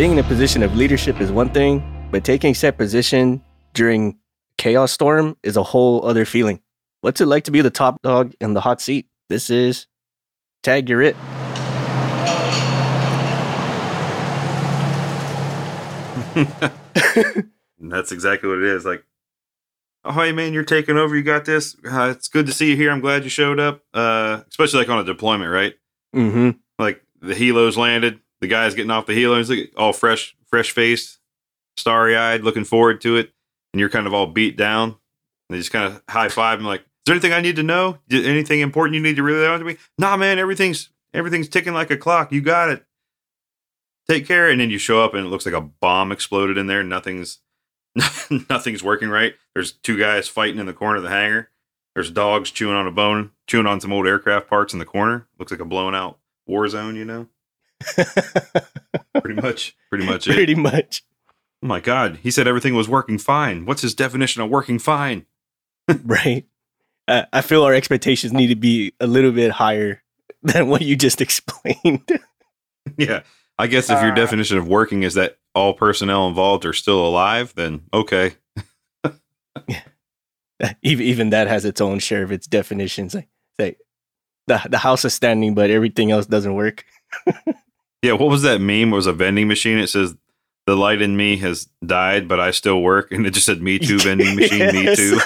being in a position of leadership is one thing, but taking set position during chaos storm is a whole other feeling. What's it like to be the top dog in the hot seat? This is Tag You're It. That's exactly what it is. Like, oh, hey man, you're taking over. You got this. Uh, it's good to see you here. I'm glad you showed up. Uh, especially like on a deployment, right? Mm-hmm. Like the helos landed. The guy's getting off the helo. He's like all fresh, fresh faced, starry eyed, looking forward to it. And you're kind of all beat down. And they just kind of high five and like, is there anything I need to know? Anything important you need to relay on to me? Nah, man, everything's everything's ticking like a clock. You got it. Take care. And then you show up and it looks like a bomb exploded in there. Nothing's nothing's working right. There's two guys fighting in the corner of the hangar. There's dogs chewing on a bone, chewing on some old aircraft parts in the corner. Looks like a blown out war zone, you know? Pretty much. Pretty much it. Pretty much. Oh my god. He said everything was working fine. What's his definition of working fine? right. Uh, I feel our expectations need to be a little bit higher than what you just explained. Yeah. I guess if your Uh. definition of working is that all personnel involved are still alive, then okay. even even that has its own share of its definitions. Like, like the the house is standing, but everything else doesn't work. Yeah, what was that meme? It was a vending machine. It says the light in me has died, but I still work, and it just said "Me too" vending machine. Me too.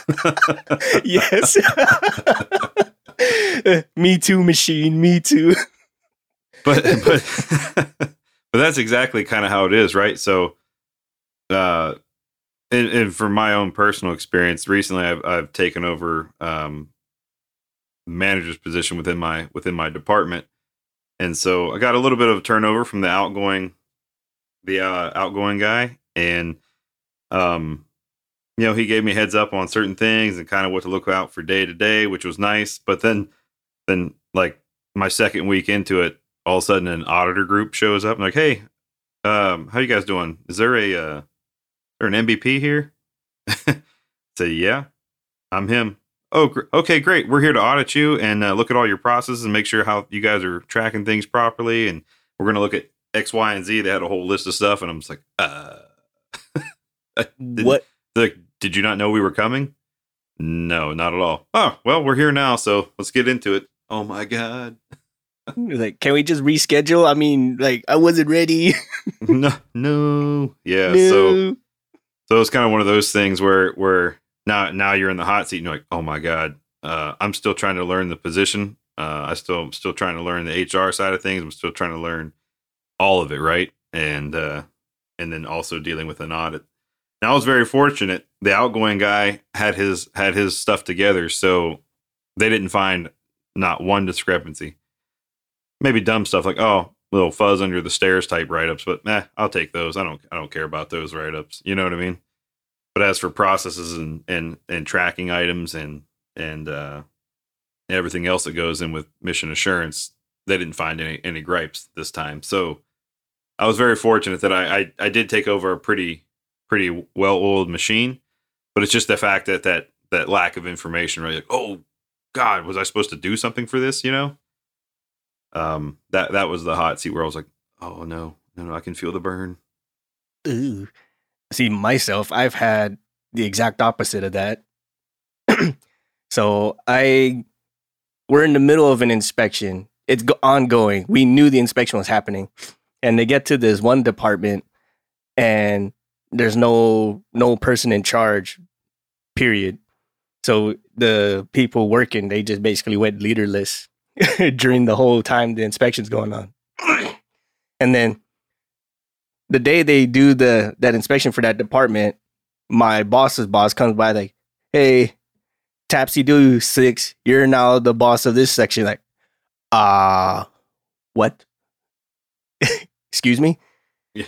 yes. me too, machine. Me too. but but but that's exactly kind of how it is, right? So, uh, and, and from my own personal experience, recently I've I've taken over um manager's position within my within my department, and so I got a little bit of turnover from the outgoing the uh, outgoing guy, and um, you know, he gave me heads up on certain things and kind of what to look out for day to day, which was nice. But then, then like my second week into it, all of a sudden an auditor group shows up and like, hey, um, how you guys doing? Is there a uh, there an MVP here? Say, yeah, I'm him. Oh, gr- okay, great. We're here to audit you and uh, look at all your processes and make sure how you guys are tracking things properly. And we're going to look at X, Y, and Z. They had a whole list of stuff, and I'm just like, uh, Did- what? like, did you not know we were coming? No, not at all. Oh, well, we're here now, so let's get into it. Oh my god. Like, can we just reschedule? I mean, like, I wasn't ready. no, no. Yeah, No. so so it's kind of one of those things where where now now you're in the hot seat and you're like, "Oh my god, uh, I'm still trying to learn the position. Uh, I still still trying to learn the HR side of things. I'm still trying to learn all of it, right? And uh and then also dealing with an audit. Now I was very fortunate. The outgoing guy had his had his stuff together, so they didn't find not one discrepancy. Maybe dumb stuff like, oh, little fuzz under the stairs type write ups, but eh, I'll take those. I don't I don't care about those write ups. You know what I mean? But as for processes and and and tracking items and and uh everything else that goes in with mission assurance, they didn't find any any gripes this time. So I was very fortunate that I I, I did take over a pretty pretty well oiled machine, but it's just the fact that that that lack of information, right? Like, oh God, was I supposed to do something for this? You know, um, that that was the hot seat where I was like, oh no, no, no, I can feel the burn. Ooh. See, myself, I've had the exact opposite of that. so I, we're in the middle of an inspection. It's go- ongoing. We knew the inspection was happening, and they get to this one department, and there's no no person in charge. Period. So the people working, they just basically went leaderless during the whole time the inspection's going on, and then the day they do the that inspection for that department, my boss's boss comes by like, "Hey, Tapsy Do Six, you're now the boss of this section." Like, ah, what? Excuse me. Yeah.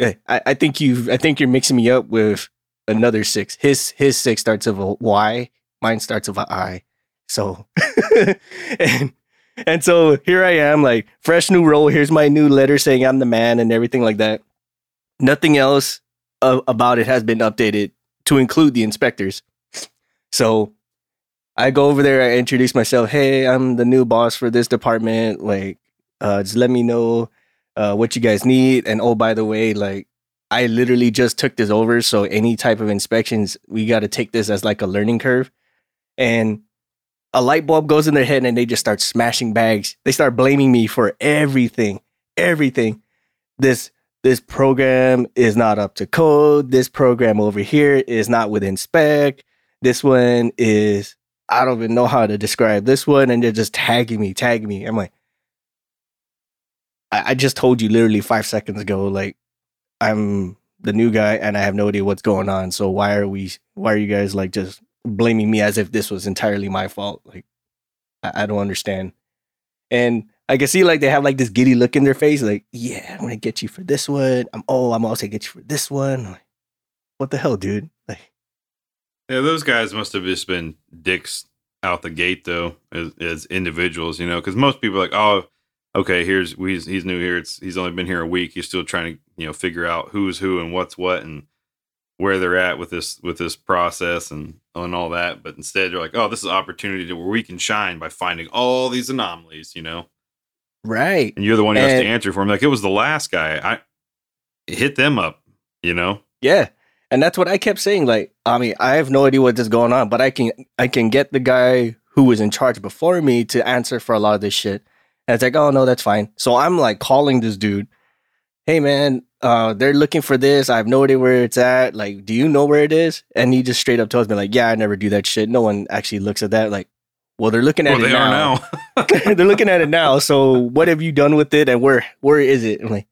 Eh, I, I think you. I think you're mixing me up with another six. His his six starts with a Y. Mine starts with a I. So, and and so here I am, like fresh new role. Here's my new letter saying I'm the man and everything like that. Nothing else uh, about it has been updated to include the inspectors. So I go over there. I introduce myself. Hey, I'm the new boss for this department. Like, uh, just let me know uh, what you guys need. And oh, by the way, like I literally just took this over. So any type of inspections, we got to take this as like a learning curve. And a light bulb goes in their head and they just start smashing bags. They start blaming me for everything, everything. This this program is not up to code. This program over here is not within spec. This one is I don't even know how to describe this one, and they're just tagging me, tagging me. I'm like, I, I just told you literally five seconds ago, like I'm the new guy and I have no idea what's going on. So why are we? Why are you guys like just blaming me as if this was entirely my fault? Like I, I don't understand. And I can see like they have like this giddy look in their face, like, yeah, I'm gonna get you for this one. I'm oh, I'm also gonna get you for this one. Like, what the hell, dude? Like Yeah, those guys must have just been dicks out the gate though, as, as individuals, you know, because most people are like, oh, okay, here's he's he's new here. It's he's only been here a week. He's still trying to you know figure out who's who and what's what and where they're at with this with this process and and all that. But instead, they're like, oh, this is opportunity to, where we can shine by finding all these anomalies, you know. Right. And you're the one who has to answer for him. Like it was the last guy. I hit them up, you know. Yeah. And that's what I kept saying. Like, I mean, I have no idea what is going on, but I can I can get the guy who was in charge before me to answer for a lot of this shit. And it's like, oh no, that's fine. So I'm like calling this dude, hey man, uh, they're looking for this. I have no idea where it's at. Like, do you know where it is? And he just straight up tells me, like, yeah, I never do that shit. No one actually looks at that. Like, well, they're looking at Well, it they now. are now. they're looking at it now. So what have you done with it and where where is it? I'm like,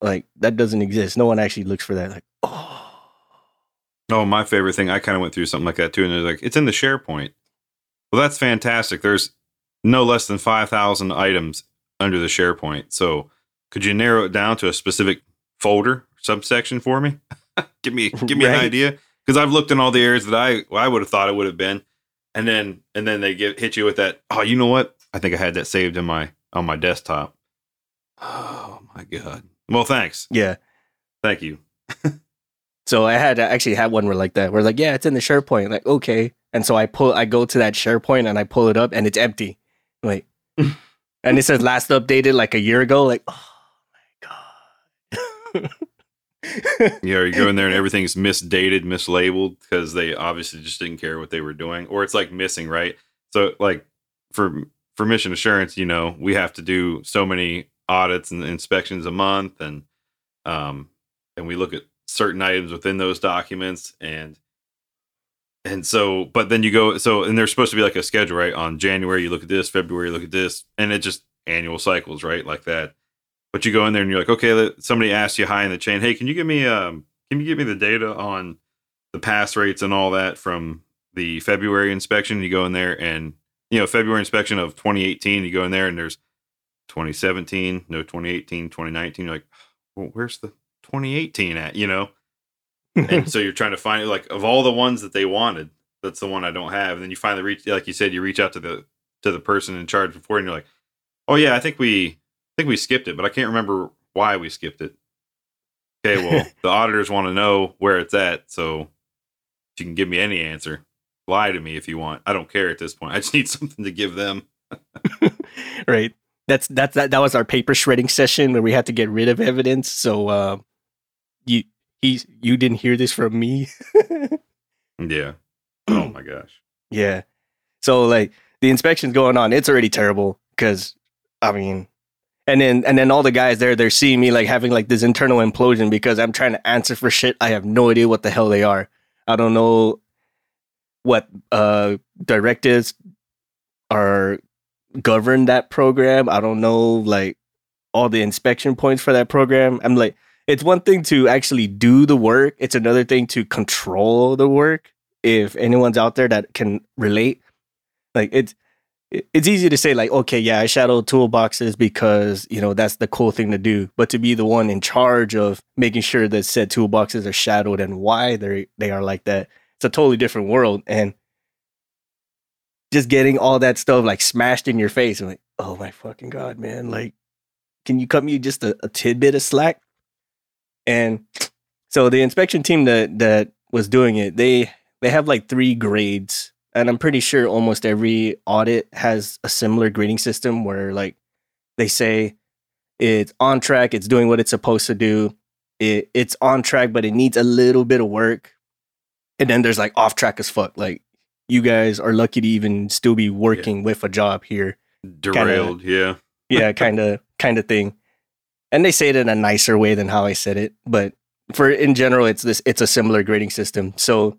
like that doesn't exist. No one actually looks for that. Like, oh Oh, my favorite thing. I kind of went through something like that too, and they're like, it's in the SharePoint. Well, that's fantastic. There's no less than five thousand items under the SharePoint. So, could you narrow it down to a specific folder subsection for me? give me give me an idea because I've looked in all the areas that I I would have thought it would have been, and then and then they get hit you with that. Oh, you know what? I think I had that saved in my on my desktop. Oh my god. Well, thanks. yeah. Thank you. So I had I actually had one where like that. Where like, yeah, it's in the SharePoint. Like, okay. And so I pull I go to that SharePoint and I pull it up and it's empty. Like and it says last updated like a year ago. Like, oh my God. Yeah, you go in there and everything's misdated, mislabeled because they obviously just didn't care what they were doing, or it's like missing, right? So, like for for mission assurance, you know, we have to do so many audits and inspections a month, and um, and we look at certain items within those documents, and and so, but then you go, so and there's supposed to be like a schedule, right? On January, you look at this, February, you look at this, and it just annual cycles, right? Like that. But you go in there and you're like, okay, somebody asked you high in the chain, hey, can you give me um, can you give me the data on the pass rates and all that from the February inspection? You go in there and you know February inspection of 2018, you go in there and there's 2017, no 2018, 2019. You're like, well, where's the 2018 at? You know, and so you're trying to find like of all the ones that they wanted, that's the one I don't have. And then you finally reach, like you said, you reach out to the to the person in charge before, and you're like, oh yeah, I think we think we skipped it, but I can't remember why we skipped it. Okay, well, the auditors want to know where it's at, so if you can give me any answer, lie to me if you want. I don't care at this point. I just need something to give them. right. That's that's that that was our paper shredding session where we had to get rid of evidence. So uh you he's you didn't hear this from me. Yeah. Oh my gosh. Yeah. So like the inspection's going on. It's already terrible because I mean, and then and then all the guys there, they're seeing me like having like this internal implosion because I'm trying to answer for shit. I have no idea what the hell they are. I don't know what uh directives are govern that program. I don't know like all the inspection points for that program. I'm like, it's one thing to actually do the work. It's another thing to control the work if anyone's out there that can relate like it's it- it's easy to say like okay yeah i shadow toolboxes because you know that's the cool thing to do. But to be the one in charge of making sure that said toolboxes are shadowed and why they they are like that it's a totally different world. And just getting all that stuff like smashed in your face i'm like oh my fucking god man. Like can you cut me just a, a tidbit of slack? And so the inspection team that that was doing it they they have like three grades and i'm pretty sure almost every audit has a similar grading system where like they say It's on track. It's doing what it's supposed to do. It, it's on track, but it needs a little bit of work. And then there's like off track as fuck. Like you guys are lucky to even still be working yeah. with a job here. Derailed, kinda, yeah. yeah, kind of kind of thing. And they say it in a nicer way than how I said it, but for in general it's this it's a similar grading system. So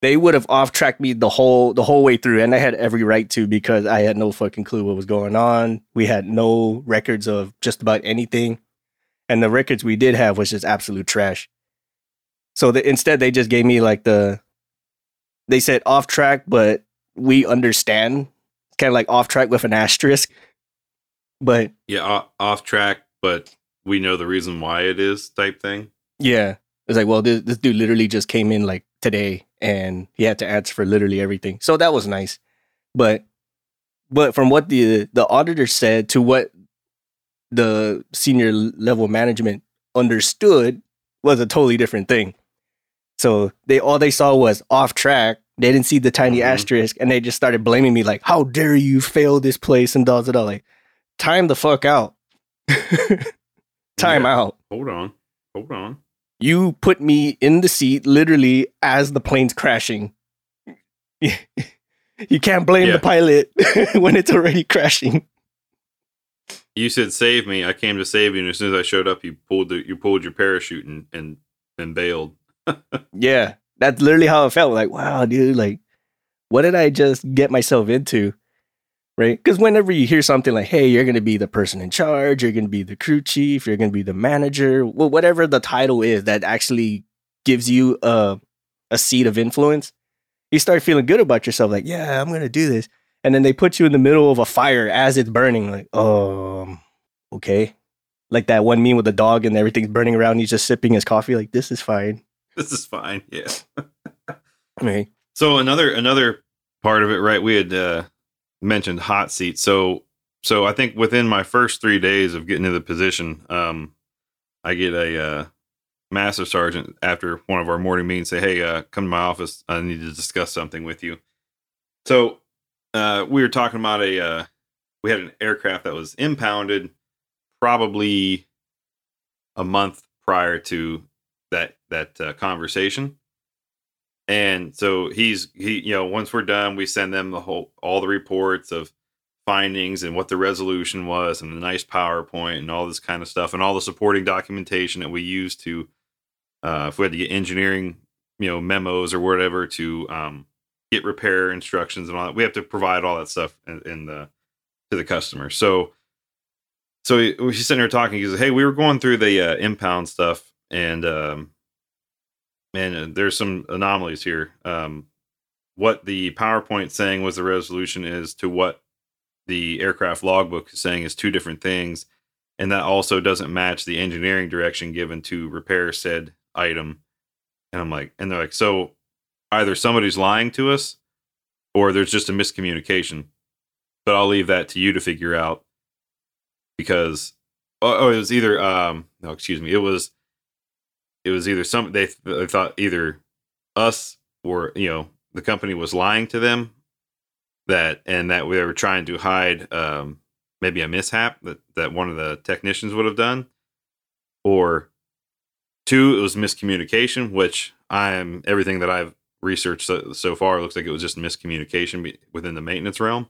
they would have off tracked me the whole the whole way through and I had every right to because I had no fucking clue what was going on. We had no records of just about anything. And the records we did have was just absolute trash. So the, instead they just gave me like the they said off track, but we understand. Kind of like off track with an asterisk. But yeah, off track, but we know the reason why it is type thing. Yeah. It's like, well, this, this dude literally just came in like today and he had to answer for literally everything. So that was nice. But but from what the the auditor said to what the senior level management understood was a totally different thing. So they all they saw was off track. They didn't see the tiny mm-hmm. asterisk, and they just started blaming me like, "How dare you fail this place?" and da da da. Like, time the fuck out. time yeah. out. Hold on. Hold on. You put me in the seat literally as the plane's crashing. you can't blame yeah. the pilot when it's already crashing. You said save me. I came to save you, and as soon as I showed up, you pulled the, you pulled your parachute and and, and bailed yeah, that's literally how it felt. Like, wow, dude, like, what did I just get myself into? Right? Because whenever you hear something like, hey, you're going to be the person in charge, you're going to be the crew chief, you're going to be the manager, well, whatever the title is that actually gives you a, a seat of influence, you start feeling good about yourself. Like, yeah, I'm going to do this. And then they put you in the middle of a fire as it's burning. Like, um, okay. Like that one meme with the dog and everything's burning around. He's just sipping his coffee. Like, this is fine. this is fine. Yeah. okay. So another another part of it, right? We had uh, mentioned hot seat. So so I think within my first three days of getting to the position, um, I get a uh, master sergeant after one of our morning meetings say, "Hey, uh, come to my office. I need to discuss something with you." So uh, we were talking about a uh, we had an aircraft that was impounded probably a month prior to that that uh, conversation. And so he's he you know once we're done, we send them the whole all the reports of findings and what the resolution was and the nice PowerPoint and all this kind of stuff and all the supporting documentation that we use to uh, if we had to get engineering you know memos or whatever to um, get repair instructions and all that we have to provide all that stuff in, in the to the customer. So so he, he's sitting there talking he says hey we were going through the uh, impound stuff and um, and uh, there's some anomalies here. Um, what the PowerPoint saying was the resolution is to what the aircraft logbook is saying is two different things, and that also doesn't match the engineering direction given to repair said item. And I'm like, and they're like, so either somebody's lying to us, or there's just a miscommunication. But I'll leave that to you to figure out because oh, oh it was either um no excuse me it was it was either some they, they thought either us or you know the company was lying to them that and that we were trying to hide um, maybe a mishap that that one of the technicians would have done or two it was miscommunication which i am everything that i've researched so, so far looks like it was just miscommunication within the maintenance realm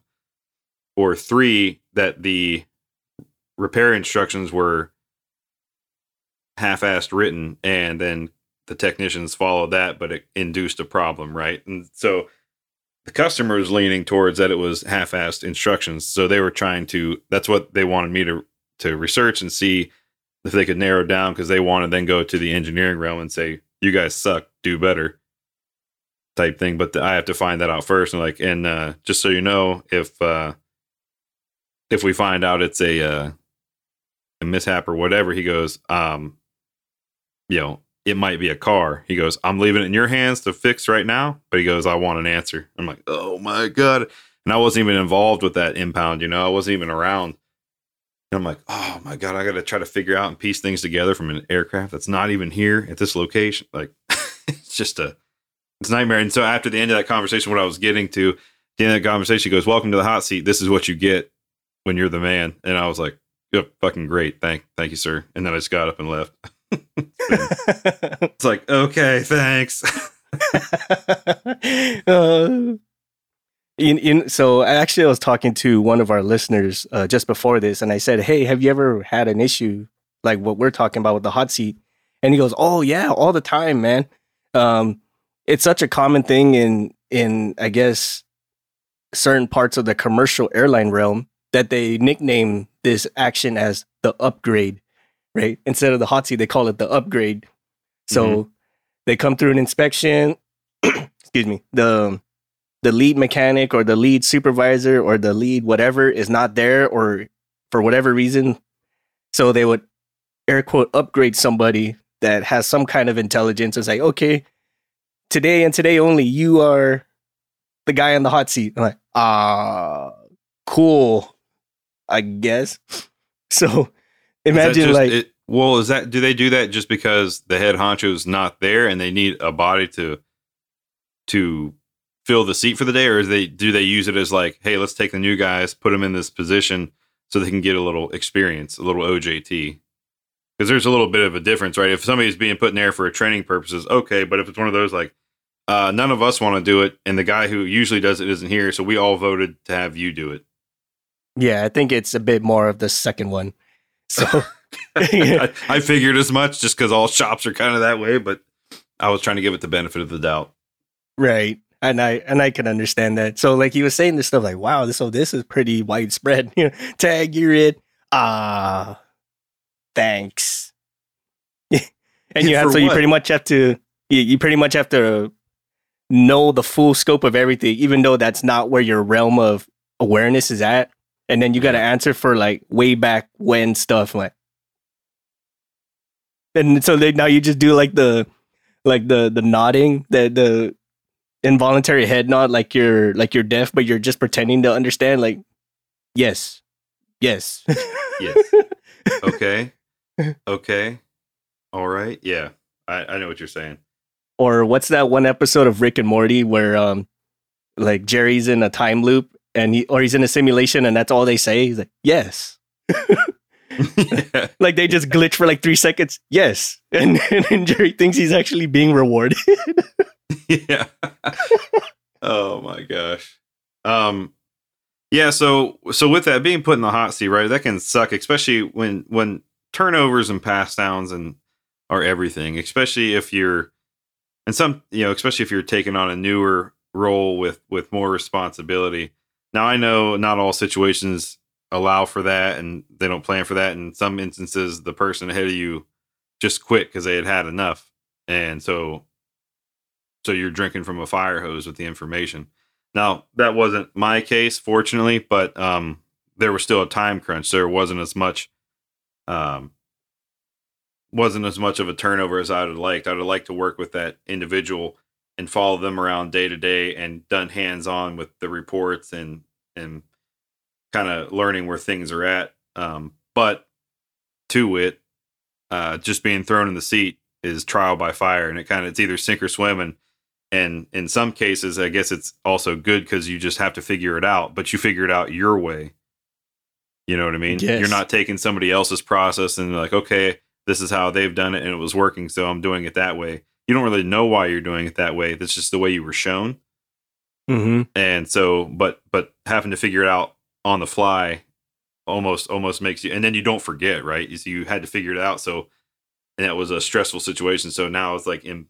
or three that the repair instructions were half-assed written and then the technicians followed that but it induced a problem right? And so the customer was leaning towards that it was half-assed instructions. So they were trying to that's what they wanted me to to research and see if they could narrow down because they want to then go to the engineering realm and say you guys suck do better type thing. But the, i have to find that out first and like and uh, just so you know if uh if we find out it's a uh a mishap or whatever he goes um you know, it might be a car. He goes, I'm leaving it in your hands to fix right now. But he goes, I want an answer. I'm like, oh my God. And I wasn't even involved with that impound, you know, I wasn't even around. And I'm like, oh my God, I got to try to figure out and piece things together from an aircraft that's not even here at this location. Like, it's just a, it's a nightmare. And so after the end of that conversation, what I was getting to, the end of the conversation, goes, Welcome to the hot seat. This is what you get when you're the man. And I was like, yeah, fucking great. Thank, thank you, sir. And then I just got up and left. it's like, okay, thanks. uh, in, in, so actually, I was talking to one of our listeners uh, just before this, and I said, "Hey, have you ever had an issue like what we're talking about with the hot seat?" And he goes, "Oh yeah, all the time, man. Um, it's such a common thing in in I guess certain parts of the commercial airline realm that they nickname this action as the upgrade, right? Instead of the hot seat, they call it the upgrade. So mm-hmm. they come through an inspection. excuse me. The the lead mechanic or the lead supervisor or the lead whatever is not there or for whatever reason. So they would air quote upgrade somebody that has some kind of intelligence. It's like, okay, today and today only, you are the guy on the hot seat. I'm like, ah, cool, I guess. So imagine just, like, it, well, is that do they do that just because the head honcho is not there and they need a body to to fill the seat for the day, or they do they use it as like, hey, let's take the new guys, put them in this position so they can get a little experience, a little OJT? Because there's a little bit of a difference, right? If somebody's being put in there for training purposes, okay, but if it's one of those like, uh, none of us want to do it, and the guy who usually does it isn't here, so we all voted to have you do it. Yeah, I think it's a bit more of the second one. So I, I figured as much, just because all shops are kind of that way, but I was trying to give it the benefit of the doubt. Right and I and I can understand that. So like he was saying this stuff like, wow, this so this is pretty widespread. You know, tag you're it. Ah, thanks. and you have so what? you pretty much have to you, you pretty much have to know the full scope of everything, even though that's not where your realm of awareness is at. And then you got to answer for like way back when stuff went. And so they, now you just do like the like the the nodding the the involuntary head nod like you're like you're deaf but you're just pretending to understand like yes yes. Yes. Okay. Okay. All right. Yeah. I, I know what you're saying. Or what's that one episode of rick and morty where um like jerry's in a time loop and he or he's in a simulation and that's all they say he's like yes yeah. like they just glitch for like three seconds yes and, and jerry thinks he's actually being rewarded yeah. oh my gosh. Um yeah, so so with that being put in the hot seat, right? That can suck, especially when when turnovers and pass downs and are everything, especially if you're and some, you know, especially if you're taking on a newer role with with more responsibility. Now I know not all situations allow for that and they don't plan for that. In some instances, the person ahead of you just quit because they had had enough, and so so you're drinking from a fire hose with the information. Now that wasn't my case, fortunately, but um, there was still a time crunch. There wasn't as much, um, wasn't as much of a turnover as I'd have liked. I'd have liked to work with that individual and follow them around day to day and done hands on with the reports and and kind of learning where things are at. Um, but to it, uh, just being thrown in the seat is trial by fire, and it kind of it's either sink or swim. And and in some cases i guess it's also good because you just have to figure it out but you figure it out your way you know what i mean yes. you're not taking somebody else's process and like okay this is how they've done it and it was working so i'm doing it that way you don't really know why you're doing it that way that's just the way you were shown mm-hmm. and so but but having to figure it out on the fly almost almost makes you and then you don't forget right so you had to figure it out so and that was a stressful situation so now it's like in,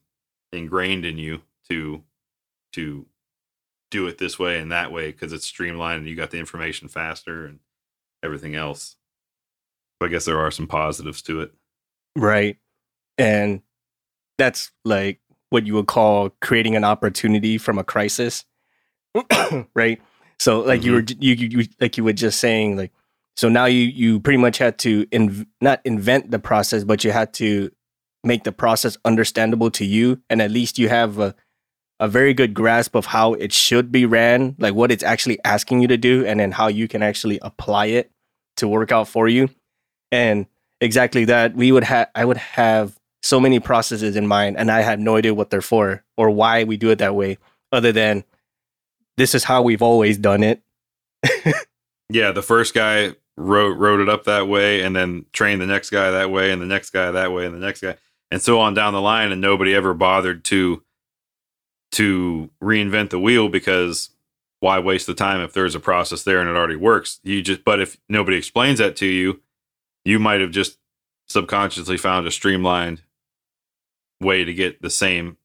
ingrained in you to to do it this way and that way because it's streamlined and you got the information faster and everything else. So I guess there are some positives to it. Right. And that's like what you would call creating an opportunity from a crisis. right? So like mm-hmm. you were you, you like you were just saying like so now you you pretty much had to inv- not invent the process but you had to make the process understandable to you and at least you have a a very good grasp of how it should be ran, like what it's actually asking you to do, and then how you can actually apply it to work out for you. And exactly that, we would have, I would have so many processes in mind, and I had no idea what they're for or why we do it that way, other than this is how we've always done it. yeah, the first guy wrote wrote it up that way and then trained the next guy that way and the next guy that way and the next guy and so on down the line and nobody ever bothered to to reinvent the wheel because why waste the time if there's a process there and it already works you just but if nobody explains that to you you might have just subconsciously found a streamlined way to get the same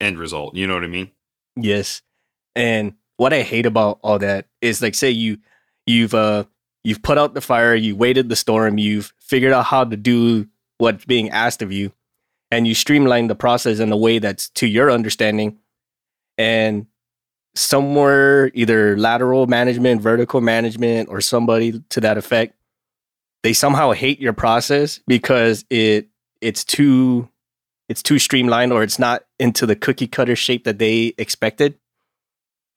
end result you know what i mean Yes. And what I hate about all that is like say you you've uh you've put out the fire, you waited the storm, you've figured out how to do what's being asked of you, and you streamline the process in a way that's to your understanding. And somewhere either lateral management, vertical management, or somebody to that effect, they somehow hate your process because it it's too it's too streamlined or it's not into the cookie cutter shape that they expected.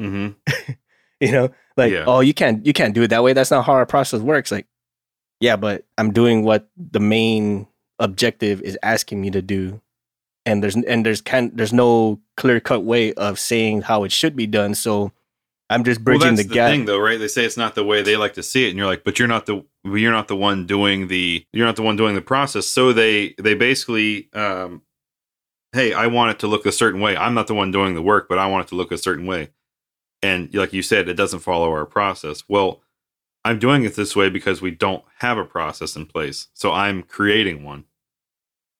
mm-hmm. You know, like Yeah. oh, you can't you can't do it that way. That's not how our process works. Like, yeah, but I'm doing what the main objective is asking me to do, and there's and there's can there's no clear cut way of saying how it should be done. So I'm just bridging well, the that's gap. thing though right they say it's not the way they like to see it and you're like but you're not the you're not the one doing the you're not the one doing the process so they they basically um hey i want it to look a certain way i'm not the one doing the work but i want it to look a certain way and like you said it doesn't follow our process well i'm doing it this way because we don't have a process in place so i'm creating one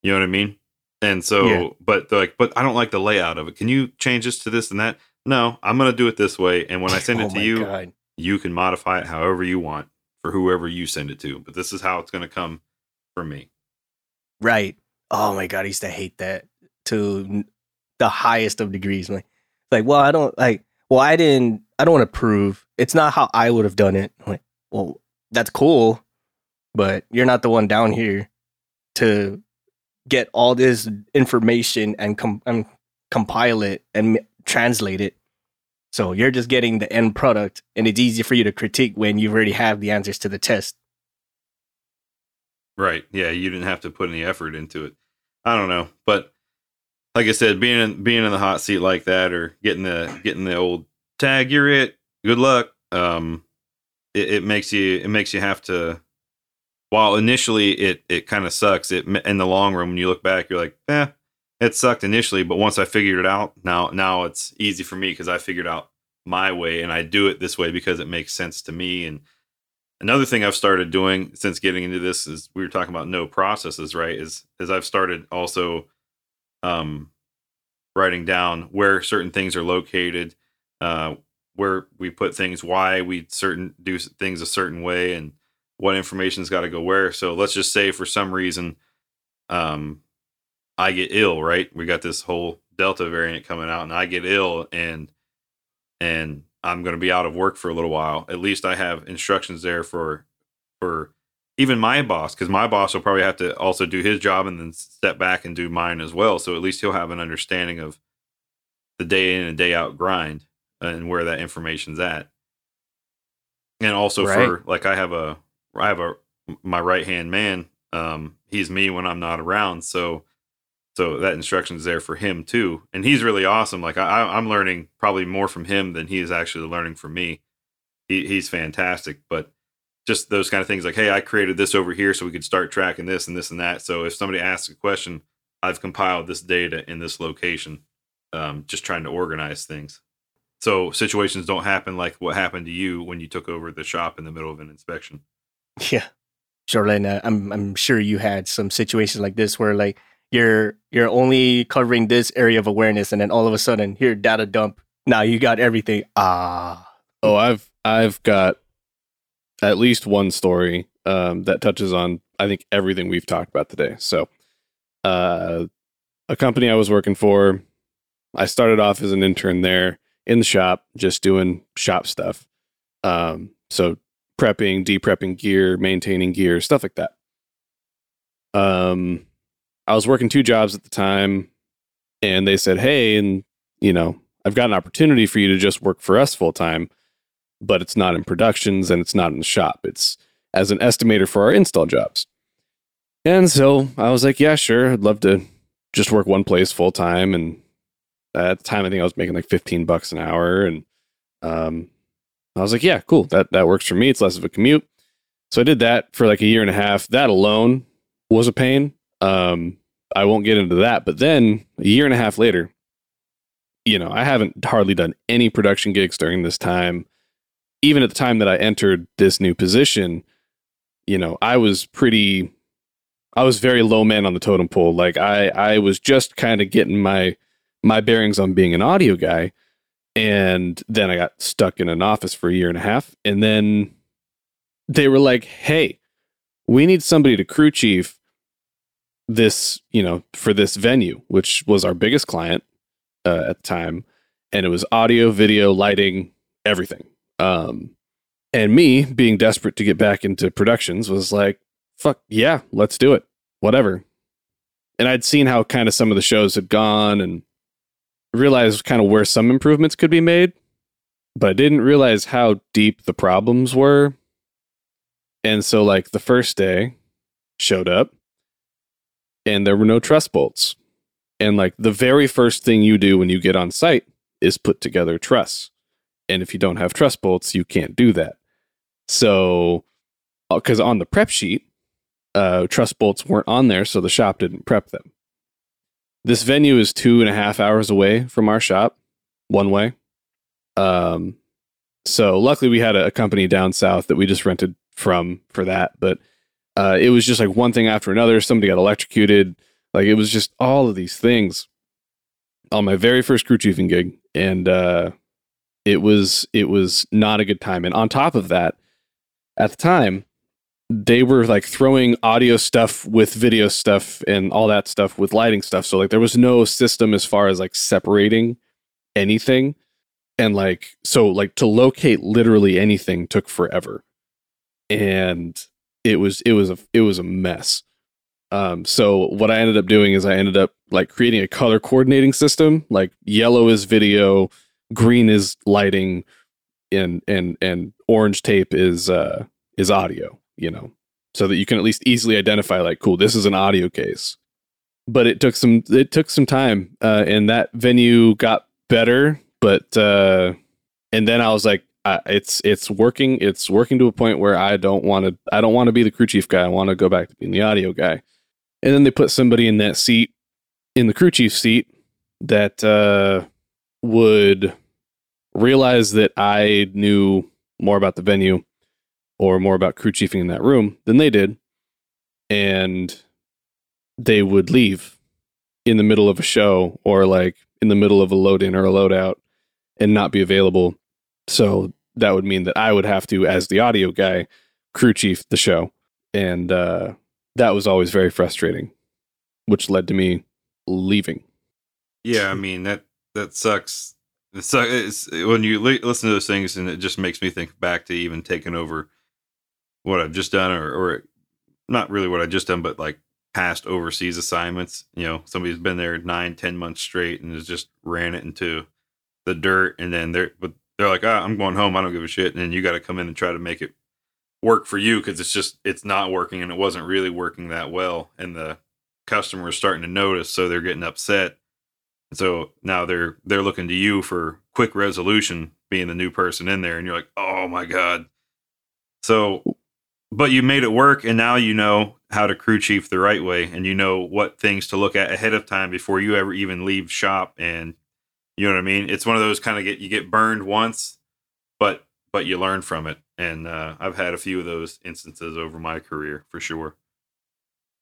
you know what i mean and so Yeah. but they're like but i don't like the layout of it can you change this to this and that no i'm going to do it this way and when i send Oh it to you God. you can modify it however you want for whoever you send it to. But this is how it's going to come from me. Right. Oh my god, I used to hate that to the highest of degrees. Like, like, well, I don't like. Well, I didn't. I don't want to prove. It's not how I would have done it. I'm like, well, that's cool, but you're not the one down here to get all this information and com- and compile it and m- translate it. So you're just getting the end product, and it's easy for you to critique when you already have the answers to the test. Right. Yeah. You didn't have to put any effort into it. I don't know. But like I said, being in, being in the hot seat like that or getting the getting the old tag, you're it. Good luck. Um, it, it makes you it makes you have to. While initially it it kind of sucks, it in the long run when you look back, you're like, eh, it sucked initially, but once I figured it out, now now it's easy for me because I figured out my way and I do it this way because it makes sense to me. And another thing I've started doing since getting into this is we were talking about no processes, right? Is is I've started also um writing down where certain things are located, uh where we put things, why we certain do things a certain way and what information's got to go where. So let's just say for some reason um I get ill, right? We got this whole Delta variant coming out, and I get ill, and and I'm going to be out of work for a little while. At least I have instructions there for for even my boss, because my boss will probably have to also do his job and then step back and do mine as well. So at least he'll have an understanding of the day in and day out grind and where that information's at. And also for like I have a I have a my right hand man. Um, he's me when I'm not around, so so that instruction's there for him too and he's really awesome like I- i'm learning probably more from him than he is actually learning from me he, he's fantastic but just those kind of things like hey i created this over here so we could start tracking this and this and that. So if somebody asks a question i've compiled this data in this location um, just trying to organize things. So situations don't happen like what happened to you when you took over the shop in the middle of an inspection. Yeah, Charlene, uh, I'm I'm sure you had some situations like this where like you're you're only covering this area of awareness, and then all of a sudden, here data dump. Now you got everything. Ah, Oh, I've I've got at least one story um, that touches on I think everything we've talked about today. So, uh, a company I was working for, I started off as an intern there in the shop, just doing shop stuff. Um, so prepping, de-prepping gear, maintaining gear, stuff like that. Um, I was working two jobs at the time, and they said, "Hey, and you know, I've got an opportunity for you to just work for us full time." But it's not in productions and it's not in the shop. It's as an estimator for our install jobs. And so I was like, yeah, sure. I'd love to just work one place full time. And at the time, I think I was making like 15 bucks an hour. And um, I was like, yeah, cool. That, that works for me. It's less of a commute. So I did that for like a year and a half. That alone was a pain. Um, I won't get into that. But then a year and a half later, you know, I haven't hardly done any production gigs during this time. Even at the time that I entered this new position, you know, I was pretty I was very low man on the totem pole. Like I I was just kind of getting my my bearings on being an audio guy. And then I got stuck in an office for a year and a half. And then they were like, hey, we need somebody to crew chief this, you know, for this venue, which was our biggest client uh, at the time. And it was audio, video, lighting, everything. Um, and me being desperate to get back into productions was like, fuck yeah, let's do it. Whatever. And I'd seen how kind of some of the shows had gone and realized kind of where some improvements could be made, but I didn't realize how deep the problems were. And so, like, the first day showed up and there were no truss bolts. And, like, the very first thing you do when you get on site is put together truss. And if you don't have truss bolts, you can't do that. So, because uh, on the prep sheet, uh, truss bolts weren't on there, so the shop didn't prep them. This venue is two and a half hours away from our shop, one way. Um, so luckily we had a, a company down south that we just rented from for that, but uh, it was just like one thing after another. Somebody got electrocuted. Like it was just all of these things on my very first crew chiefing gig, and uh, it was it was not a good time. And on top of that, at the time, they were like throwing audio stuff with video stuff and all that stuff with lighting stuff. So like there was no system as far as like separating anything. And like so like to locate literally anything took forever. And it was it was a it was a mess. Um so what I ended up doing is I ended up like creating a color coordinating system. Like yellow is video, green is lighting, and and and orange tape is uh is audio you know, so that you can at least easily identify like, cool, this is an audio case. But it took some it took some time, uh, and that venue got better. But uh, and then I was like, it's it's working. It's working to a point where I don't want to. I don't want to be the crew chief guy. I want to go back to being the audio guy. And then they put somebody in that seat, in the crew chief seat, that uh, would realize that I knew more about the venue or more about crew chiefing in that room than they did. And they would leave in the middle of a show or like in the middle of a load in or a load out and not be available. So that would mean that I would have to, as the audio guy, crew chief the show. And uh, that was always very frustrating, which led to me leaving. Yeah, I mean that that sucks. It sucks when you li- listen to those things, and it just makes me think back to even taking over what I've just done, or, or not really what I just done, but like past overseas assignments. You know, somebody's been there nine, ten months straight and has just ran it into the dirt, and then they're but they're like, ah, I'm going home. I don't give a shit. And then you got to come in and try to make it work for you because it's just it's not working and it wasn't really working that well, and the customer is starting to notice, so they're getting upset. And so now they're they're looking to you for quick resolution, being the new person in there, and you're like, oh my god. So but you made it work and now you know how to crew chief the right way and you know what things to look at ahead of time before you ever even leave shop and you know what i mean it's one of those kind of get you get burned once but but you learn from it and uh, i've had a few of those instances over my career for sure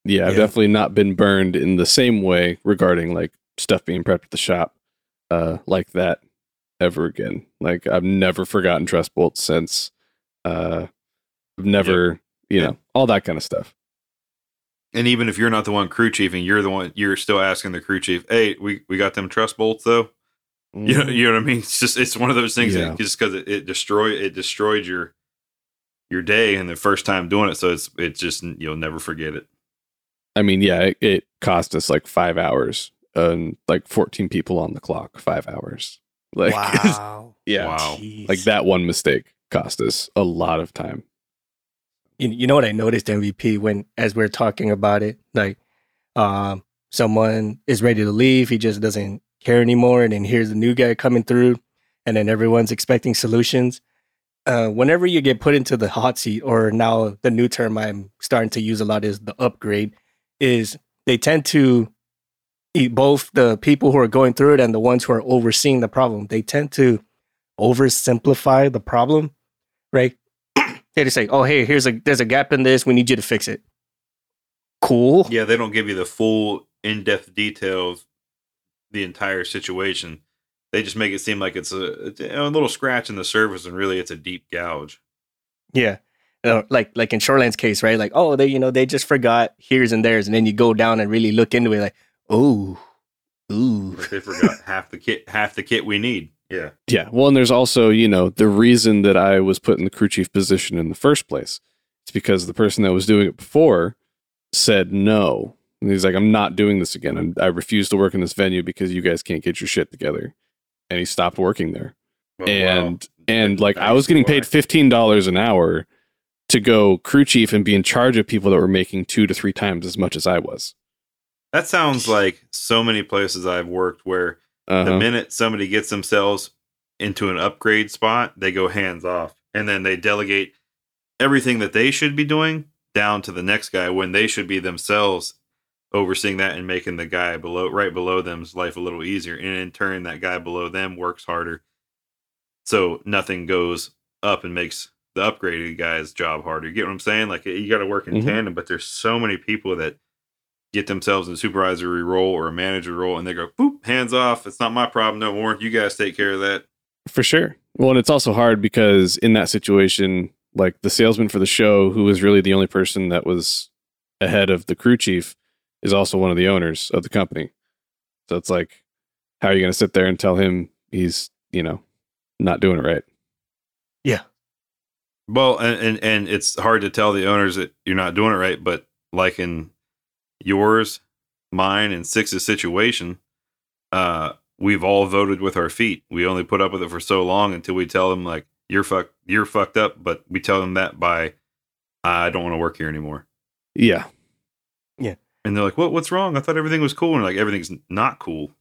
yeah i've yeah. definitely not been burned in the same way regarding like stuff being prepped at the shop uh like that ever again like i've never forgotten truss bolts since uh I've never you know, all that kind of stuff. And even if you're not the one crew chiefing, you're the one you're still asking the crew chief, "Hey, we we got them truss bolts though." Mm. You know, you know what I mean? It's just it's one of those things yeah. that just because it, it destroyed it destroyed your your day and the first time doing it, so it's it's just you'll never forget it. I mean, yeah, it, it cost us like five hours and like 14 people on the clock, five hours. Like, wow. yeah, wow. like that one mistake cost us a lot of time you, you know what I noticed MVP when as we're talking about it, like um, someone is ready to leave, he just doesn't care anymore, and then here's the new guy coming through, and then everyone's expecting solutions. uh, whenever you get put into the hot seat, or now the new term I'm starting to use a lot is the upgrade, is they tend to eat both the people who are going through it and the ones who are overseeing the problem. They tend to oversimplify the problem, right? they just say, "Oh, hey, here's a there's a gap in this. We need you to fix it." Cool. Yeah, they don't give you the full in depth details, the entire situation. They just make it seem like it's a, a little scratch in the surface, and really it's a deep gouge. Yeah. Uh, like like in Shoreland's case, right? Like, oh, they you know they just forgot here's and theirs, and then you go down and really look into it, like, oh, ooh, Like they forgot half the kit, half the kit we need. Yeah, Yeah. Well, and there's also, you know, the reason that I was put in the crew chief position in the first place. It's because the person that was doing it before said no. And he's like, I'm not doing this again. I'm, I refuse to work in this venue because you guys can't get your shit together. And he stopped working there. Well, and wow. and like I was getting paid fifteen dollars an hour to go crew chief and be in charge of people that were making two to three times as much as I was. That sounds like so many places I've worked where the Uh-huh. minute somebody gets themselves into an upgrade spot, they go hands off, and then they delegate everything that they should be doing down to the next guy when they should be themselves overseeing that and making the guy below right below them's life a little easier and in turn that guy below them works harder so nothing goes up and makes the upgraded guy's job harder you get what i'm saying like you got to work in Mhm. tandem but there's so many people that get themselves in a supervisory role or a manager role and they go boop hands off it's not my problem no more you guys take care of that For sure. Well, and it's also hard because in that situation, like the salesman for the show, who was really the only person that was ahead of the crew chief, is also one of the owners of the company. So it's like, how are you going to sit there and tell him he's, you know, not doing it right? Yeah. Well, and, and and it's hard to tell the owners that you're not doing it right, but like in yours, mine, and Six's situation, uh, we've all voted with our feet. We only put up with it for so long until we tell them like you're fuck you're fucked up, but we tell them that by I don't want to work here anymore. Yeah. Yeah. And they're like, "What? What's wrong? I thought everything was cool." And like everything's not cool.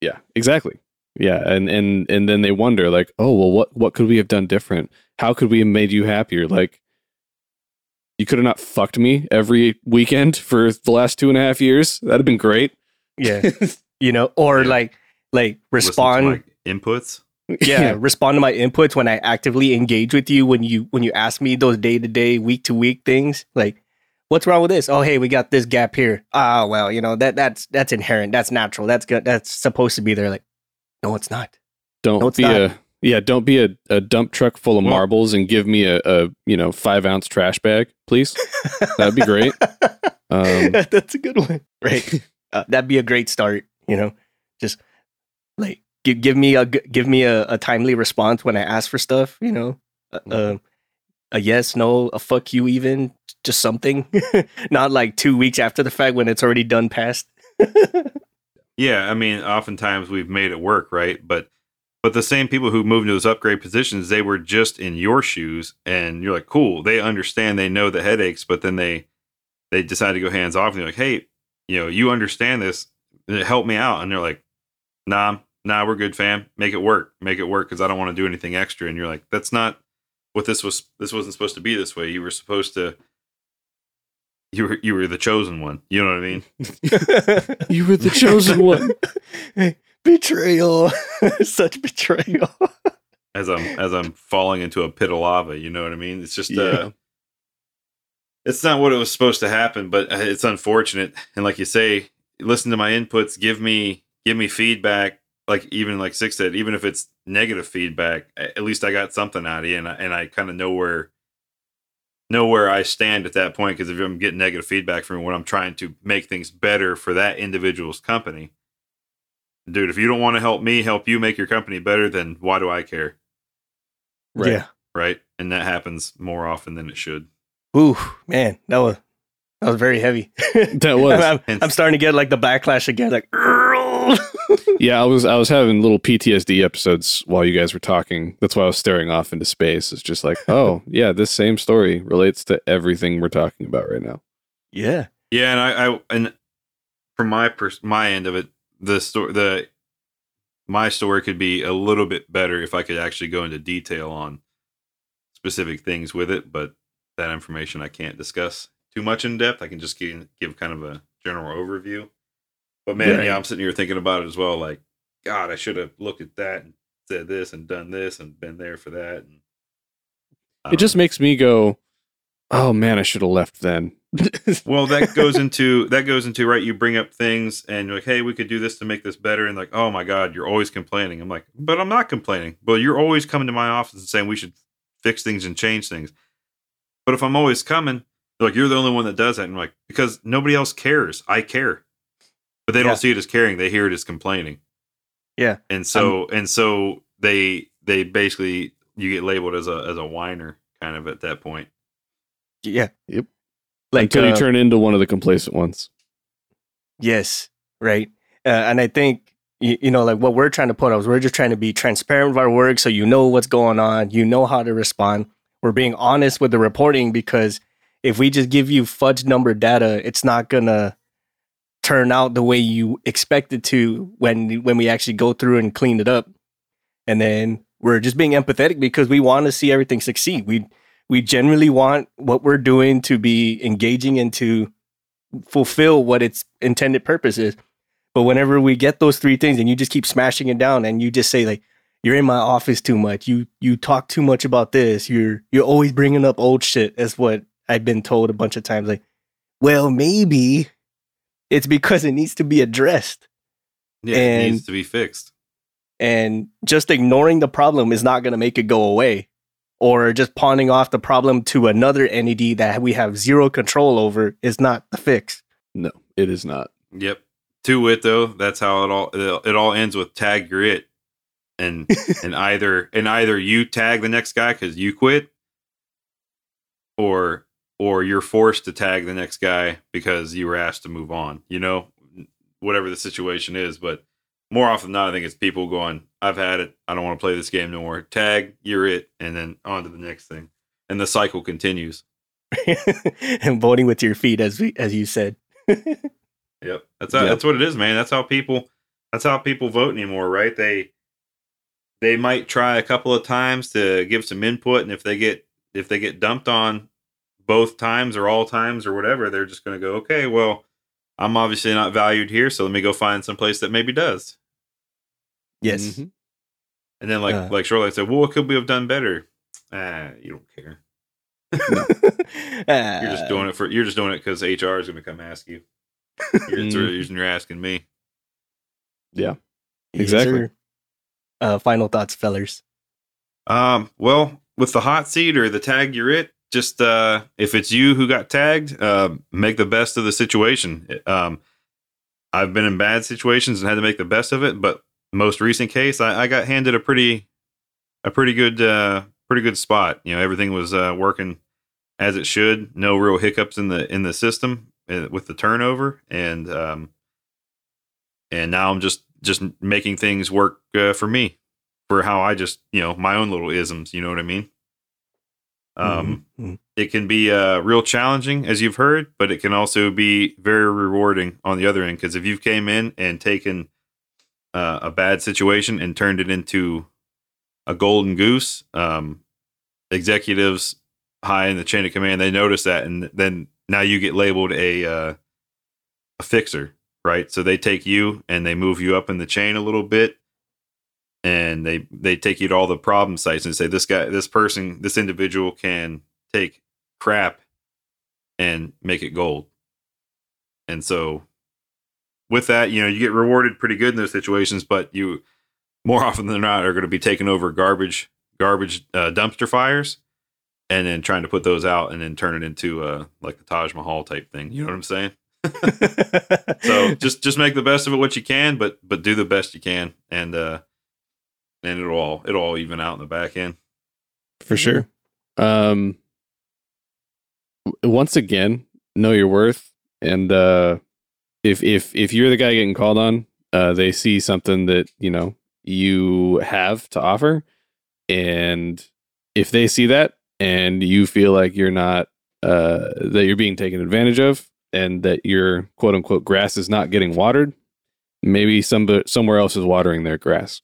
Yeah. Exactly. Yeah. And and and then they wonder, like, oh well, what what could we have done different? How could we have made you happier? Like, you could have not fucked me every weekend for the last two and a half years. That'd have been great. yeah, you know, or Yeah. like like Listen to respond, my inputs. yeah, respond to my inputs when I actively engage with you when you when you ask me those day to day, week to week things, like. What's wrong with this? Oh, hey, we got this gap here. Ah, well, you know that that's that's inherent. That's natural. That's good. That's supposed to be there. Like, no, it's not. Don't No, it's be not. a yeah. Don't be a, a dump truck full of Well- marbles and give me a, a you know five ounce trash bag, please. That'd be great. Um, That's a good one. Right. Uh, that'd be a great start. You know, just like give, give me a give me a, a timely response when I ask for stuff. You know, uh, uh, a yes, no, a fuck you, even just something. Not like two weeks after the fact when it's already done past. Yeah, I mean, oftentimes we've made it work, right? But but the same people who moved into those upgrade positions, they were just in your shoes, and you're like, cool. They understand, they know the headaches, but then they they decide to go hands off, and they're like, hey, you know, you understand this, help me out, and they're like, nah, nah, we're good, fam. Make it work, make it work, because I don't want to do anything extra. And you're like, that's not what this was. This wasn't supposed to be this way. You were supposed to. You were you were the chosen one. You know what I mean? you were the chosen one. Betrayal. Such betrayal. as I'm as I'm falling into a pit of lava. You know what I mean? It's just Yeah. uh, it's not what it was supposed to happen, but uh, it's unfortunate. And like you say, listen to my inputs, give me give me feedback. Like even like Six said, even if it's negative feedback, at least I got something out of you, and I, and I kind of know where know where I stand at that point. Because if I'm getting negative feedback from when I'm trying to make things better for that individual's company, dude, if you don't want to help me help you make your company better, then why do I care? Right. Yeah. right? And that happens more often than it should. Ooh, man, that was that was very heavy. That was. I'm, I'm, I'm starting to get like the backlash again. Like, Yeah, I was I was having little PTSD episodes while you guys were talking. That's why I was staring off into space. It's just like, oh yeah, this same story relates to everything we're talking about right now. yeah, Yeah, and I, I and from my pers- my end of it, the story the my story could be a little bit better if I could actually go into detail on specific things with it, but that information I can't discuss too much in depth. I can just give, give kind of a general overview. But man, Right. yeah, I'm sitting here thinking about it as well. Like, God, I should have looked at that and said this and done this and been there for that. And It just know. makes me go, "Oh man, I should have left then." well, that goes into that goes into right. You bring up things and you're like, hey, we could do this to make this better, and like, oh my God, you're always complaining. I'm like, but I'm not complaining. But you're always coming to my office and saying we should fix things and change things. But if I'm always coming, like, you're the only one that does that. And I'm like, because nobody else cares. I care. But they Yeah. don't see it as caring. They hear it as complaining. Yeah. And so um, and so they they basically you get labeled as a as a whiner kind of at that point. yeah. Yep. Like Until uh, you turn into one of the complacent ones. Yes, right. Uh, and I think you, you know, like what we're trying to put out is we're just trying to be transparent with our work, so you know what's going on, you know how to respond. We're being honest with the reporting because if we just give you fudge number data, it's not gonna turn out the way you expect it to when when we actually go through and clean it up. And then we're just being empathetic because we want to see everything succeed. We we generally want what we're doing to be engaging and to fulfill what its intended purpose is. But whenever we get those three things and you just keep smashing it down and you just say like you're in my office too much, you you talk too much about this, you're you're always bringing up old shit as what I've been told a bunch of times like well maybe it's because it needs to be addressed Yeah, it needs to be fixed. and just ignoring the problem is not going to make it go away or just pawning off the problem to another entity that we have zero control over is not the fix. No, it is not. Yep. To it though, that's how it all it, it all ends with tag you're it, and and either and either you tag the next guy because you quit, or or you're forced to tag the next guy because you were asked to move on. You know, whatever the situation is, but more often than not, I think it's people going, "I've had it. I don't want to play this game no more." Tag you're it, and then on to the next thing, and the cycle continues. and voting with your feet as we, as you said. Yep. That's how, Yep. that's what it is, man. That's how people that's how people vote anymore, right? They they might try a couple of times to give some input and if they get if they get dumped on both times or all times or whatever, they're just going to go, "Okay, well, I'm obviously not valued here, so let me go find some place that maybe does." Yes. Mhm. And then like Uh. like Charlotte said, "Well, what could we have done better?" Ah, you don't care. You're just doing it for you're just doing it cuz HR is going to come ask you. You're, it's the Mhm. reason you're asking me. Yeah. Exactly. sir. Uh, final thoughts, fellers. Um, well, with the hot seat or the tag you're it, just uh if it's you who got tagged, uh make the best of the situation. Um I've been in bad situations and had to make the best of it, but most recent case I, I got handed a pretty a pretty good uh pretty good spot. You know, everything was uh working as it should. No real hiccups in the in the system uh, with the turnover and um and now I'm just just making things work uh, for me for how I just, you know, my own little isms, you know what I mean? Um, Mhm. it can be uh, real challenging, as you've heard, but it can also be very rewarding on the other end. Because if you've came in and taken uh, a bad situation and turned it into a golden goose, um, executives high in the chain of command they notice that, and then now you get labeled a uh, a fixer, right? So they take you and they move you up in the chain a little bit, and they they take you to all the problem sites and say this guy, this person, this individual can take crap and make it gold. And so with that, you know, you get rewarded pretty good in those situations, but you more often than not are going to be taking over garbage garbage uh, dumpster fires and then trying to put those out and then turn it into uh like the Taj Mahal type thing. You know what I'm saying? So just just make the best of it what you can, but but do the best you can and uh and it'll all it'll all even out in the back end. for sure. Um, once again, know your worth, and uh, if if if you're the guy getting called on, uh, they see something that you know you have to offer, and if they see that and you feel like you're not uh, that you're being taken advantage of, and that your quote unquote grass is not getting watered, maybe some somewhere else is watering their grass.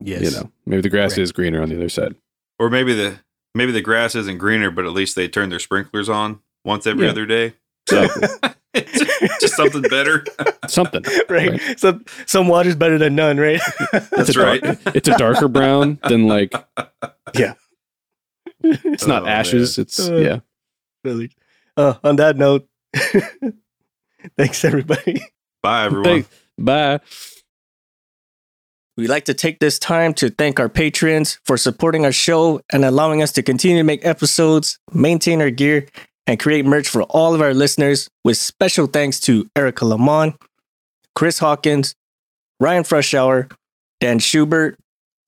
Yes. You know, maybe the grass Correct. is greener on the other side. Or maybe the maybe the grass isn't greener, but at least they turn their sprinklers on once every Yeah. other day. Exactly. just, just something better. Something. right. Right. Some some water's better than none, right? It's That's a dark- right. It's a darker brown than like Yeah. it's not Oh, ashes. It's Uh, yeah. really. Uh, on that note, thanks everybody. Bye, everyone. Thank- Bye. We'd like to take this time to thank our patrons for supporting our show and allowing us to continue to make episodes, maintain our gear, and create merch for all of our listeners, with special thanks to Erica Lamont, Chris Hawkins, Ryan Frushauer, Dan Schubert,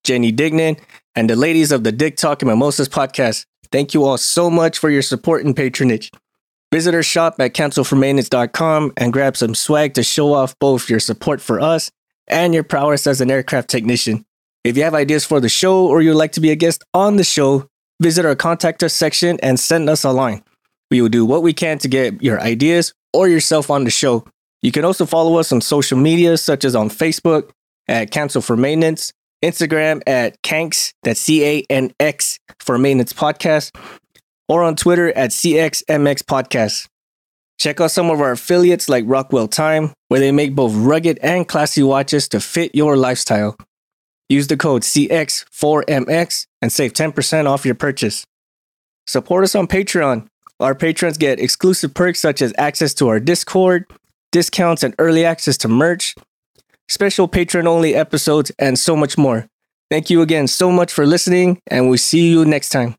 Jenny Dignan, and the ladies of the Dick Talk and Mimosas podcast. Thank you all so much for your support and patronage. Visit our shop at cancelformaintenance.com and grab some swag to show off both your support for us and your prowess as an aircraft technician. If you have ideas for the show or you'd like to be a guest on the show, visit our contact us section and send us a line. We will do what we can to get your ideas or yourself on the show. You can also follow us on social media, such as on Facebook at Cancel for Maintenance, Instagram at Canks, that's C A N X for Maintenance Podcast, or on Twitter at CXMX Podcast. Check out some of our affiliates like Rockwell Time, where they make both rugged and classy watches to fit your lifestyle. Use the code CX4MX and save 10% off your purchase. Support us on Patreon. Our patrons get exclusive perks such as access to our Discord, discounts and early access to merch, special patron only episodes, and so much more. Thank you again so much for listening, and we'll see you next time.